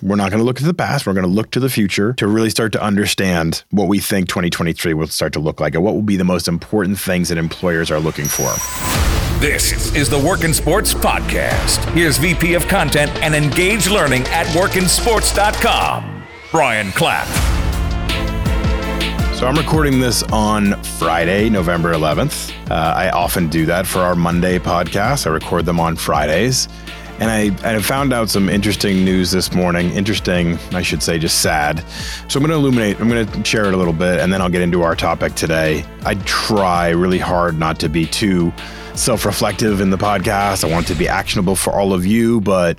We're not going to look to the past. We're going to look to the future to really start to understand what we think 2023 will start to look like and what will be the most important things that employers are looking for. This is the Work in Sports Podcast. Here's VP of Content and Engage Learning at workinsports.com, Brian Clapp. So I'm recording this on Friday, November 11th. Uh, I often do that for our Monday podcast. I record them on Fridays. And I, I found out some interesting news this morning. Interesting, I should say, just sad. So I'm going to illuminate, I'm going to share it a little bit, and then I'll get into our topic today. I try really hard not to be too self reflective in the podcast. I want to be actionable for all of you, but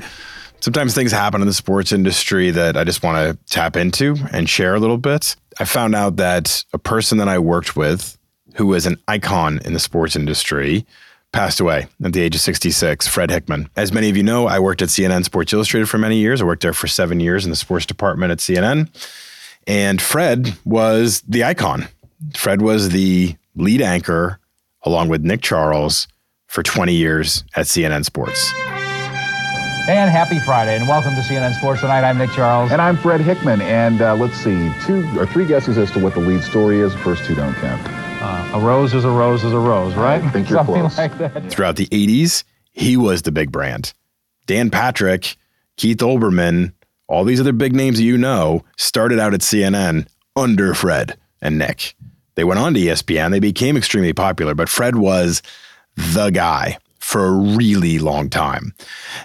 sometimes things happen in the sports industry that I just want to tap into and share a little bit. I found out that a person that I worked with who was an icon in the sports industry passed away at the age of 66, Fred Hickman. As many of you know, I worked at CNN Sports Illustrated for many years. I worked there for seven years in the sports department at CNN. And Fred was the icon. Fred was the lead anchor, along with Nick Charles, for 20 years at CNN Sports. And happy Friday, and welcome to CNN Sports Tonight. I'm Nick Charles. And I'm Fred Hickman. And uh, let's see, two or three guesses as to what the lead story is. The First two don't count. Uh, a rose is a rose is a rose, right? I think you're Something close. like that. Throughout the 80s, he was the big brand. Dan Patrick, Keith Olbermann, all these other big names you know started out at CNN under Fred and Nick. They went on to ESPN, they became extremely popular, but Fred was the guy for a really long time.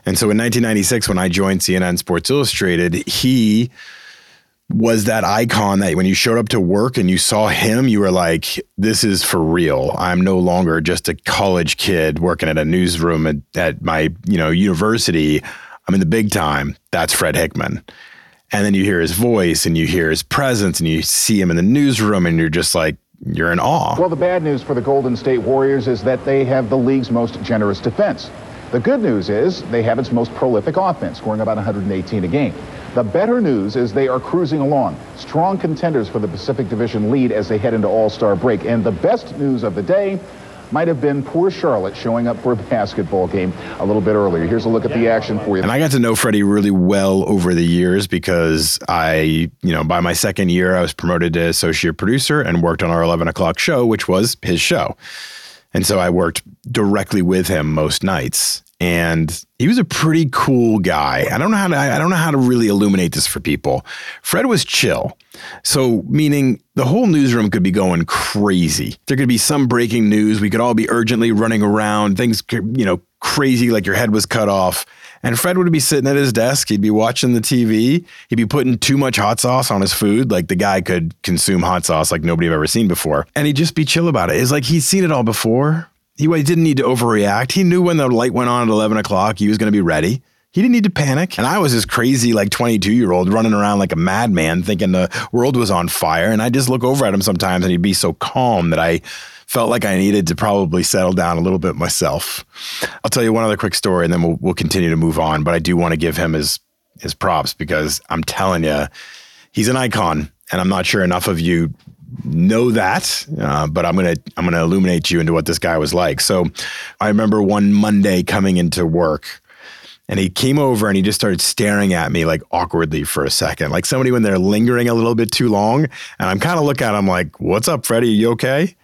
And so in 1996, when I joined CNN Sports Illustrated, he was that icon that when you showed up to work and you saw him, you were like, this is for real. I'm no longer just a college kid working at a newsroom at, at my, you know, university. I'm in the big time. That's Fred Hickman. And then you hear his voice and you hear his presence and you see him in the newsroom and you're just like, you're in awe. Well, the bad news for the Golden State Warriors is that they have the league's most generous defense. The good news is they have its most prolific offense, scoring about 118 a game. The better news is they are cruising along, strong contenders for the Pacific Division lead as they head into All-Star break. And the best news of the day might have been poor Charlotte showing up for a basketball game a little bit earlier. Here's a look at the action for you. And I got to know Freddie really well over the years because I, you know, by my second year, I was promoted to associate producer and worked on our 11 o'clock show, which was his show. And so I worked directly with him most nights. And he was a pretty cool guy. I don't know how to I don't know how to really illuminate this for people. Fred was chill. So meaning the whole newsroom could be going crazy. There could be some breaking news. We could all be urgently running around, things you know, crazy like your head was cut off. And Fred would be sitting at his desk. He'd be watching the TV. He'd be putting too much hot sauce on his food. Like the guy could consume hot sauce like nobody I've ever seen before. And he'd just be chill about it. It's like he'd seen it all before. He didn't need to overreact. He knew when the light went on at 11 o'clock, he was going to be ready. He didn't need to panic. And I was this crazy, like 22 year old running around like a madman thinking the world was on fire. And I just look over at him sometimes and he'd be so calm that I felt like I needed to probably settle down a little bit myself. I'll tell you one other quick story and then we'll, we'll continue to move on. But I do want to give him his, his props because I'm telling you, he's an icon. And I'm not sure enough of you know that, uh, but I'm gonna I'm gonna illuminate you into what this guy was like. So, I remember one Monday coming into work, and he came over and he just started staring at me like awkwardly for a second, like somebody when they're lingering a little bit too long. And I'm kind of looking at him like, "What's up, Freddie? You okay?"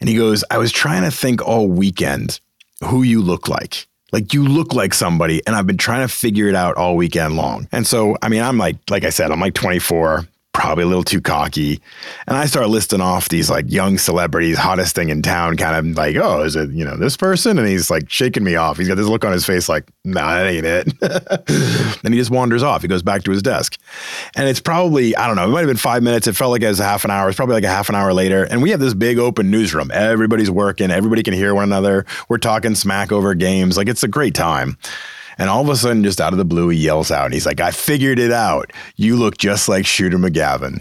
And he goes, "I was trying to think all weekend who you look like." Like you look like somebody, and I've been trying to figure it out all weekend long. And so, I mean, I'm like, like I said, I'm like 24, probably a little too cocky. And I start listing off these like young celebrities, hottest thing in town, kind of like, oh, is it, you know, this person? And he's like shaking me off. He's got this look on his face like, nah, that ain't it. and he just wanders off. He goes back to his desk. And it's probably, I don't know, it might have been five minutes. It felt like it was a half an hour. It's probably like a half an hour later. And we have this big open newsroom. Everybody's working. Everybody can hear one another. We're talking smack over games. Like it's a great time. And all of a sudden, just out of the blue, he yells out and he's like, I figured it out. You look just like Shooter McGavin.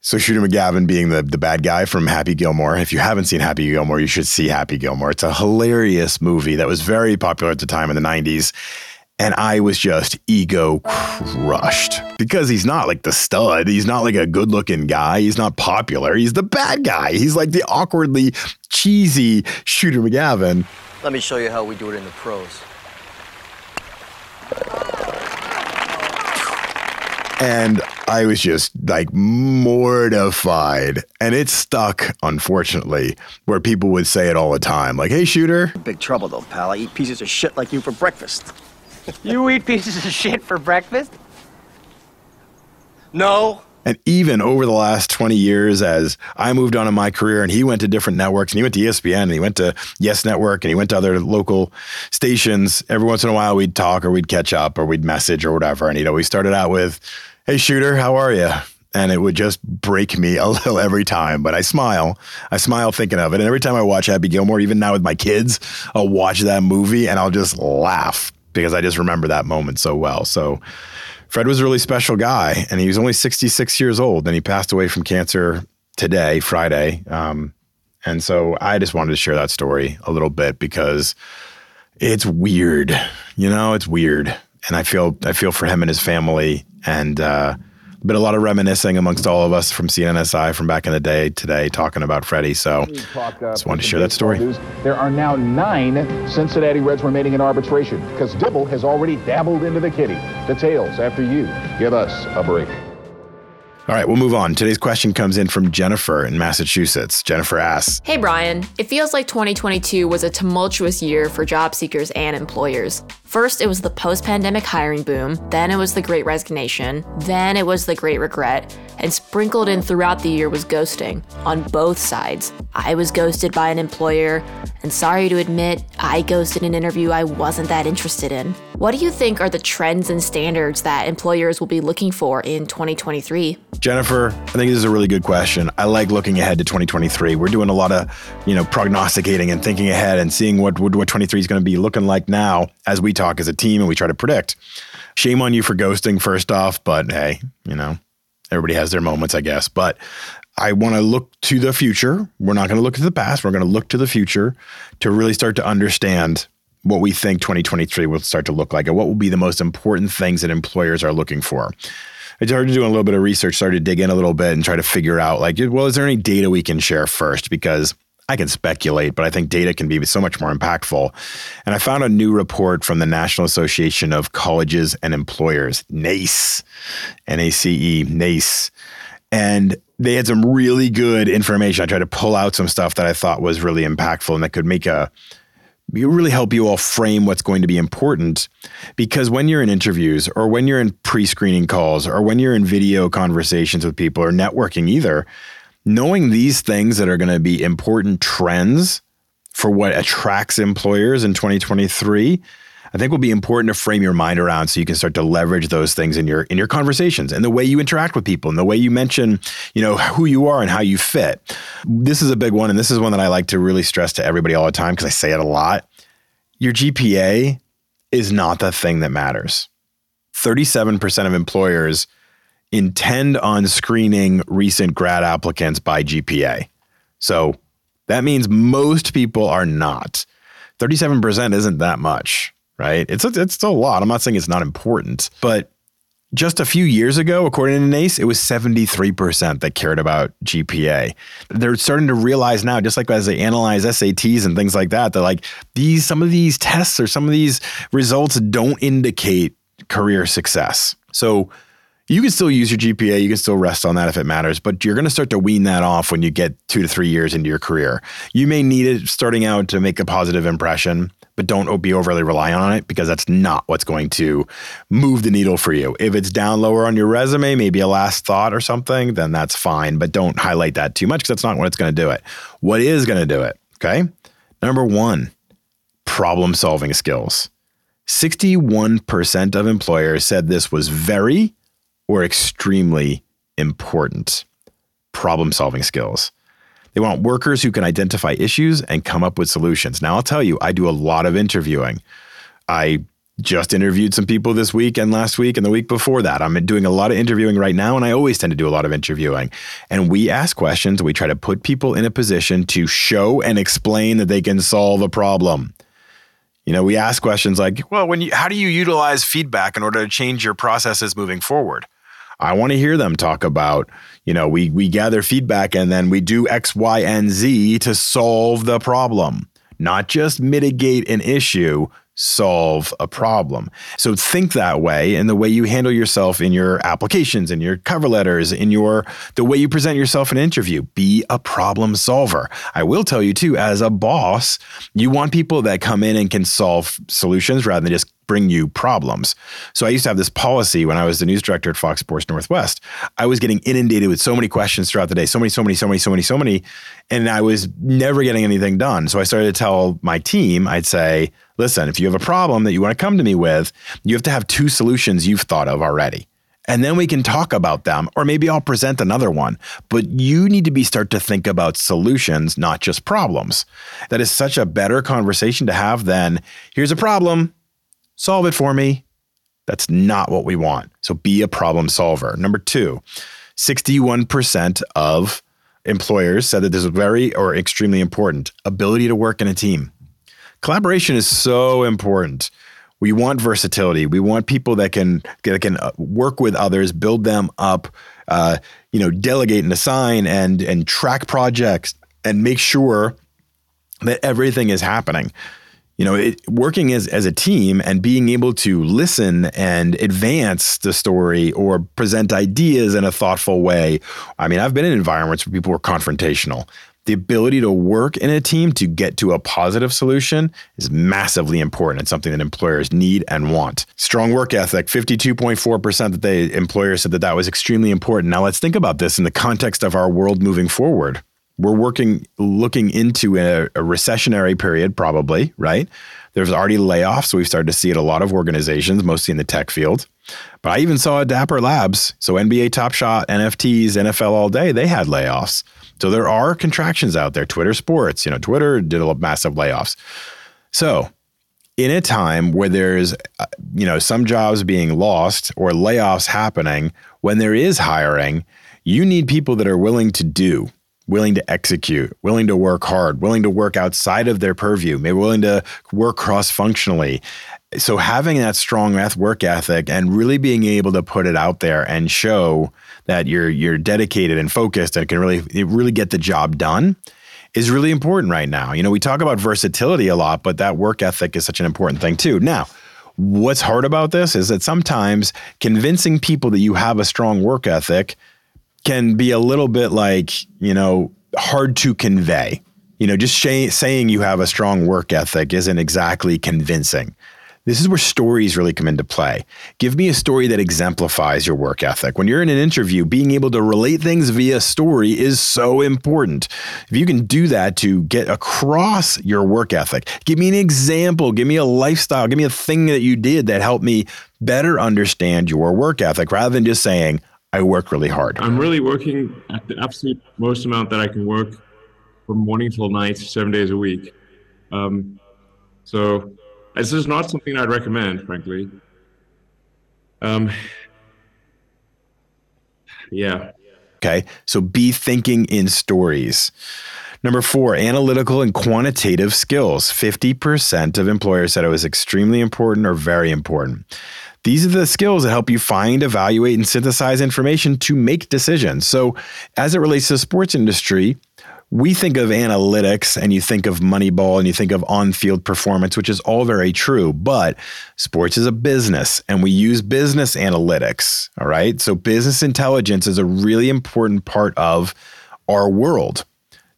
So Shooter McGavin being the, the bad guy from Happy Gilmore. If you haven't seen Happy Gilmore, you should see Happy Gilmore. It's a hilarious movie that was very popular at the time in the 90s. And I was just ego crushed because he's not like the stud. He's not like a good looking guy. He's not popular. He's the bad guy. He's like the awkwardly cheesy Shooter McGavin. Let me show you how we do it in the pros. And I was just like mortified. And it stuck, unfortunately, where people would say it all the time like, hey, shooter. Big trouble though, pal. I eat pieces of shit like you for breakfast. You eat pieces of shit for breakfast? No. And even over the last 20 years, as I moved on in my career and he went to different networks and he went to ESPN and he went to Yes Network and he went to other local stations, every once in a while we'd talk or we'd catch up or we'd message or whatever. And he'd always started out with, Hey, shooter, how are you? And it would just break me a little every time. But I smile. I smile thinking of it. And every time I watch Happy Gilmore, even now with my kids, I'll watch that movie and I'll just laugh because I just remember that moment so well. So, Fred was a really special guy, and he was only 66 years old, and he passed away from cancer today, Friday. Um, and so I just wanted to share that story a little bit because it's weird, you know, it's weird, and I feel I feel for him and his family, and uh, been a lot of reminiscing amongst all of us from CNNSI from back in the day today, talking about Freddie. So uh, just wanted to share that story. There are now nine Cincinnati Reds remaining in arbitration because Dibble has already dabbled into the kitty. Details after you give us a break. All right, we'll move on. Today's question comes in from Jennifer in Massachusetts. Jennifer asks Hey Brian, it feels like 2022 was a tumultuous year for job seekers and employers. First, it was the post pandemic hiring boom, then it was the great resignation, then it was the great regret, and sprinkled in throughout the year was ghosting on both sides. I was ghosted by an employer, and sorry to admit, I ghosted an interview I wasn't that interested in. What do you think are the trends and standards that employers will be looking for in 2023? Jennifer, I think this is a really good question. I like looking ahead to 2023. We're doing a lot of, you know, prognosticating and thinking ahead and seeing what what, what 23 is going to be looking like now as we talk as a team and we try to predict. Shame on you for ghosting first off, but hey, you know, everybody has their moments, I guess. But I want to look to the future. We're not going to look to the past. We're going to look to the future to really start to understand what we think 2023 will start to look like and what will be the most important things that employers are looking for. I started doing a little bit of research, started to dig in a little bit and try to figure out like, well, is there any data we can share first? Because I can speculate, but I think data can be so much more impactful. And I found a new report from the National Association of Colleges and Employers, NACE, N A C E, NACE. And they had some really good information. I tried to pull out some stuff that I thought was really impactful and that could make a really help you all frame what's going to be important because when you're in interviews or when you're in pre-screening calls or when you're in video conversations with people or networking either knowing these things that are going to be important trends for what attracts employers in 2023 I think will be important to frame your mind around so you can start to leverage those things in your in your conversations and the way you interact with people and the way you mention, you know, who you are and how you fit. This is a big one and this is one that I like to really stress to everybody all the time because I say it a lot. Your GPA is not the thing that matters. 37% of employers intend on screening recent grad applicants by GPA. So that means most people are not. 37% isn't that much right? It's a, it's still a lot. I'm not saying it's not important, but just a few years ago, according to NACE, it was 73% that cared about GPA. They're starting to realize now, just like as they analyze SATs and things like that, they're like, these some of these tests or some of these results don't indicate career success. So you can still use your GPA, you can still rest on that if it matters, but you're going to start to wean that off when you get two to three years into your career. You may need it starting out to make a positive impression, but don't be overly reliant on it because that's not what's going to move the needle for you. If it's down lower on your resume, maybe a last thought or something, then that's fine, but don't highlight that too much because that's not what's going to do it. What is going to do it? Okay. Number one, problem solving skills. 61% of employers said this was very or extremely important problem solving skills. They want workers who can identify issues and come up with solutions. Now, I'll tell you, I do a lot of interviewing. I just interviewed some people this week and last week and the week before that. I'm doing a lot of interviewing right now, and I always tend to do a lot of interviewing. And we ask questions, we try to put people in a position to show and explain that they can solve a problem. You know, we ask questions like, well, when you, how do you utilize feedback in order to change your processes moving forward? I want to hear them talk about, you know, we we gather feedback and then we do X, Y, and Z to solve the problem, not just mitigate an issue, solve a problem. So think that way in the way you handle yourself in your applications, in your cover letters, in your the way you present yourself in an interview. Be a problem solver. I will tell you too, as a boss, you want people that come in and can solve solutions rather than just bring you problems. So I used to have this policy when I was the news director at Fox Sports Northwest. I was getting inundated with so many questions throughout the day, so many, so many, so many, so many, so many, and I was never getting anything done. So I started to tell my team, I'd say, listen, if you have a problem that you want to come to me with, you have to have two solutions you've thought of already. And then we can talk about them, or maybe I'll present another one. But you need to be start to think about solutions, not just problems. That is such a better conversation to have than here's a problem, solve it for me. That's not what we want. So be a problem solver. Number two, 61% of employers said that this is very or extremely important ability to work in a team. Collaboration is so important. We want versatility. We want people that can that can uh, work with others, build them up, uh, you know, delegate and assign and and track projects and make sure that everything is happening you know, it, working as, as a team and being able to listen and advance the story or present ideas in a thoughtful way. I mean, I've been in environments where people were confrontational. The ability to work in a team to get to a positive solution is massively important. It's something that employers need and want. Strong work ethic, 52.4% that they employers said that that was extremely important. Now let's think about this in the context of our world moving forward we're working looking into a, a, recessionary period probably right? There's already layoffs. We've started to see it a lot of organizations mostly in the tech field. But i even saw dapper labs. So nba top shot nfts nfl all day they had layoffs. So there are contractions out there. Twitter sports you know twitter did a massive layoffs. So in a time where there's uh, you know some jobs being lost or layoffs happening when there is hiring you need people that are willing to do willing to execute, willing to work hard, willing to work outside of their purview, maybe willing to work cross functionally. So having that strong work ethic and really being able to put it out there and show that you're you're dedicated and focused and can really really get the job done is really important right now. You know, we talk about versatility a lot, but that work ethic is such an important thing too. Now, what's hard about this is that sometimes convincing people that you have a strong work ethic can be a little bit like, you know, hard to convey. You know, just sh- saying you have a strong work ethic isn't exactly convincing. This is where stories really come into play. Give me a story that exemplifies your work ethic. When you're in an interview, being able to relate things via story is so important. If you can do that to get across your work ethic, give me an example, give me a lifestyle, give me a thing that you did that helped me better understand your work ethic rather than just saying, I work really hard. I'm really working at the absolute most amount that I can work from morning till night, seven days a week. Um, so this is not something I'd recommend, frankly. Um, yeah. Okay. So be thinking in stories. Number four, analytical and quantitative skills. 50% of employers said it was extremely important or very important. These are the skills that help you find, evaluate, and synthesize information to make decisions. So, as it relates to the sports industry, we think of analytics and you think of Moneyball and you think of on field performance, which is all very true. But sports is a business and we use business analytics. All right. So, business intelligence is a really important part of our world.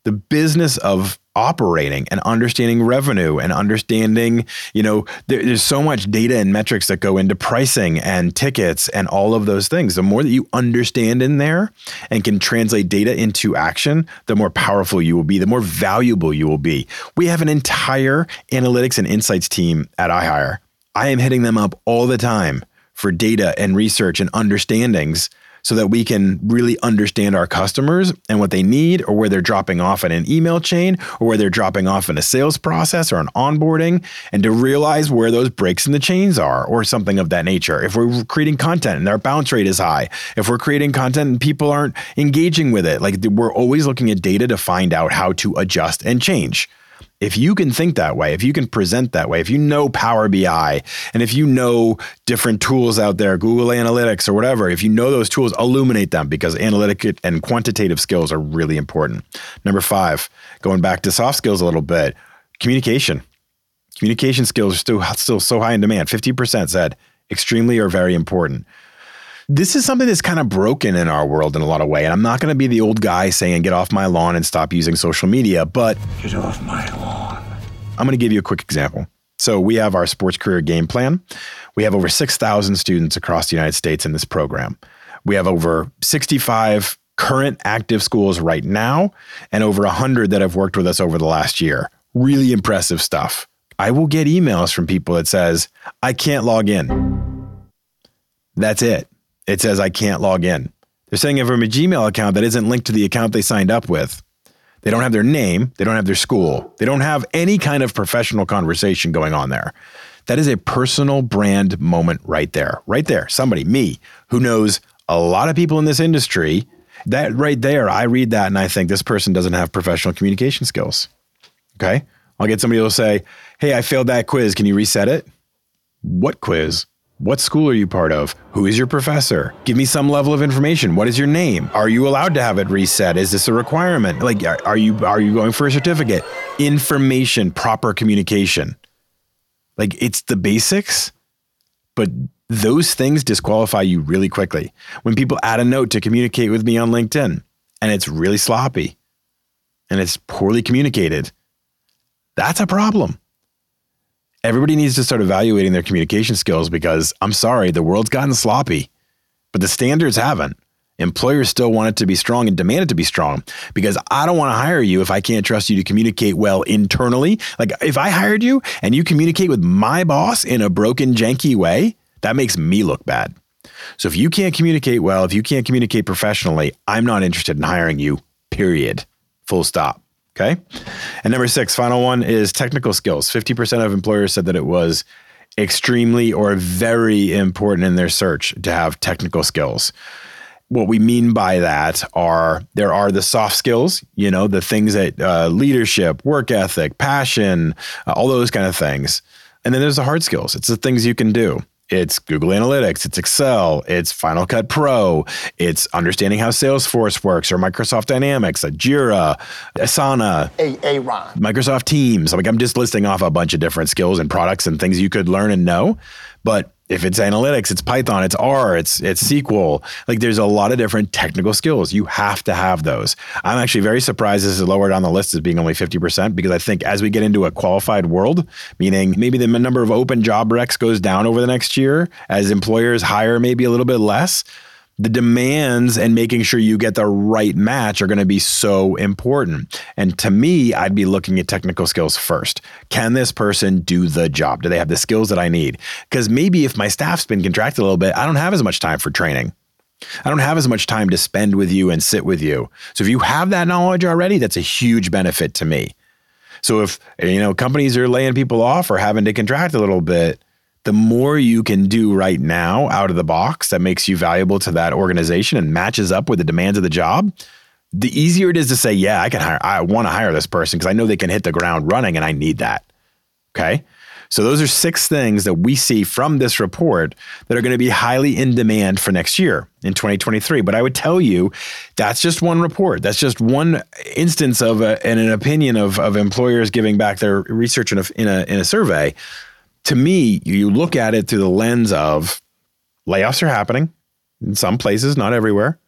The business of operating and understanding revenue and understanding, you know, there, there's so much data and metrics that go into pricing and tickets and all of those things. The more that you understand in there and can translate data into action, the more powerful you will be, the more valuable you will be. We have an entire analytics and insights team at iHire. I am hitting them up all the time for data and research and understandings so that we can really understand our customers and what they need or where they're dropping off in an email chain or where they're dropping off in a sales process or an onboarding and to realize where those breaks in the chains are or something of that nature. If we're creating content and our bounce rate is high, if we're creating content and people aren't engaging with it, like we're always looking at data to find out how to adjust and change. If you can think that way, if you can present that way, if you know Power BI, and if you know different tools out there, Google Analytics or whatever, if you know those tools, illuminate them because analytic and quantitative skills are really important. Number five, going back to soft skills a little bit, communication. Communication skills are still, still so high in demand. 50% said extremely or very important. This is something that's kind of broken in our world in a lot of way. And I'm not going to be the old guy saying, get off my lawn and stop using social media, but Get off my lawn. I'm going to give you a quick example. So we have our sports career game plan. We have over 6,000 students across the United States in this program. We have over 65 current active schools right now and over 100 that have worked with us over the last year. Really impressive stuff. I will get emails from people that says, "I can't log in." That's it. It says I can't log in. They're saying it from a Gmail account that isn't linked to the account they signed up with. They don't have their name, they don't have their school, they don't have any kind of professional conversation going on there. That is a personal brand moment right there. Right there. Somebody, me, who knows a lot of people in this industry. That right there, I read that and I think this person doesn't have professional communication skills. Okay. I'll get somebody who'll say, Hey, I failed that quiz. Can you reset it? What quiz? What school are you part of? Who is your professor? Give me some level of information. What is your name? Are you allowed to have it reset? Is this a requirement? Like are you are you going for a certificate? Information, proper communication. Like it's the basics, but those things disqualify you really quickly. When people add a note to communicate with me on LinkedIn and it's really sloppy and it's poorly communicated, that's a problem. Everybody needs to start evaluating their communication skills because I'm sorry, the world's gotten sloppy, but the standards haven't. Employers still want it to be strong and demand it to be strong because I don't want to hire you if I can't trust you to communicate well internally. Like if I hired you and you communicate with my boss in a broken, janky way, that makes me look bad. So if you can't communicate well, if you can't communicate professionally, I'm not interested in hiring you, period. Full stop. Okay. And number six, final one is technical skills. 50% of employers said that it was extremely or very important in their search to have technical skills. What we mean by that are there are the soft skills, you know, the things that uh, leadership, work ethic, passion, uh, all those kind of things. And then there's the hard skills. It's the things you can do. It's Google Analytics, it's Excel, it's Final Cut Pro, it's understanding how Salesforce works or Microsoft Dynamics, Jira, Asana, Hey, hey, Ron. Microsoft Teams. Like I'm just listing off a bunch of different skills and products and things you could learn and know. But if it's analytics, it's Python, it's R, it's it's SQL. Like there's a lot of different technical skills. You have to have those. I'm actually very surprised this is lower down the list as being only 50% because I think as we get into a qualified world, meaning maybe the number of open job recs goes down over the next year as employers hire maybe a little bit less, the demands and making sure you get the right match are going to be so important. And to me, I'd be looking at technical skills first. Can this person do the job? Do they have the skills that I need? Because maybe if my staff's been contracted a little bit, I don't have as much time for training. I don't have as much time to spend with you and sit with you. So if you have that knowledge already, that's a huge benefit to me. So if you know companies are laying people off or having to contract a little bit, the more you can do right now out of the box that makes you valuable to that organization and matches up with the demands of the job, the easier it is to say, yeah, I can hire, I want to hire this person because I know they can hit the ground running and I need that. Okay. So those are six things that we see from this report that are going to be highly in demand for next year in 2023. But I would tell you that's just one report. That's just one instance of a, and an opinion of, of employers giving back their research in a, in a, in a survey to me, you look at it through the lens of layoffs are happening in some places, not everywhere.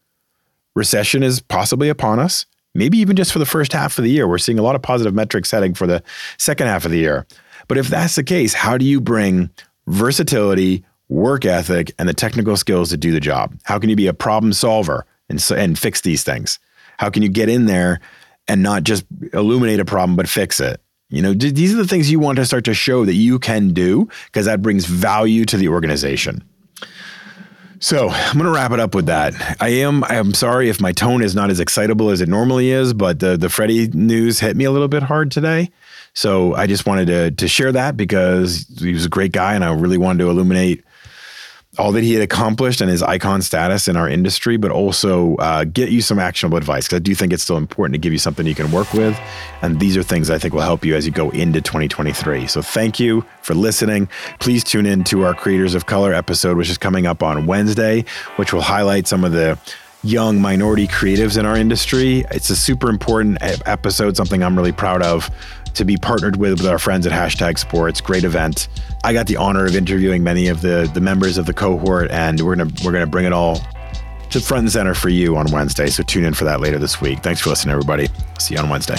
Recession is possibly upon us, maybe even just for the first half of the year. We're seeing a lot of positive metrics heading for the second half of the year. But if that's the case, how do you bring versatility, work ethic, and the technical skills to do the job? How can you be a problem solver and, and fix these things? How can you get in there and not just illuminate a problem, but fix it? You know, these are the things you want to start to show that you can do because that brings value to the organization. So I'm going to wrap it up with that. I am I'm sorry if my tone is not as excitable as it normally is, but the the Freddie news hit me a little bit hard today. So I just wanted to to share that because he was a great guy, and I really wanted to illuminate all that he had accomplished and his icon status in our industry, but also uh, get you some actionable advice because I do think it's still important to give you something you can work with. And these are things I think will help you as you go into 2023. So thank you for listening. Please tune in to our Creators of Color episode, which is coming up on Wednesday, which will highlight some of the young minority creatives in our industry. It's a super important episode, something I'm really proud of to be partnered with, with our friends at Hashtag Sports. Great event. I got the honor of interviewing many of the the members of the cohort, and we're gonna we're gonna bring it all to front and center for you on Wednesday. So tune in for that later this week. Thanks for listening, everybody. See you on Wednesday.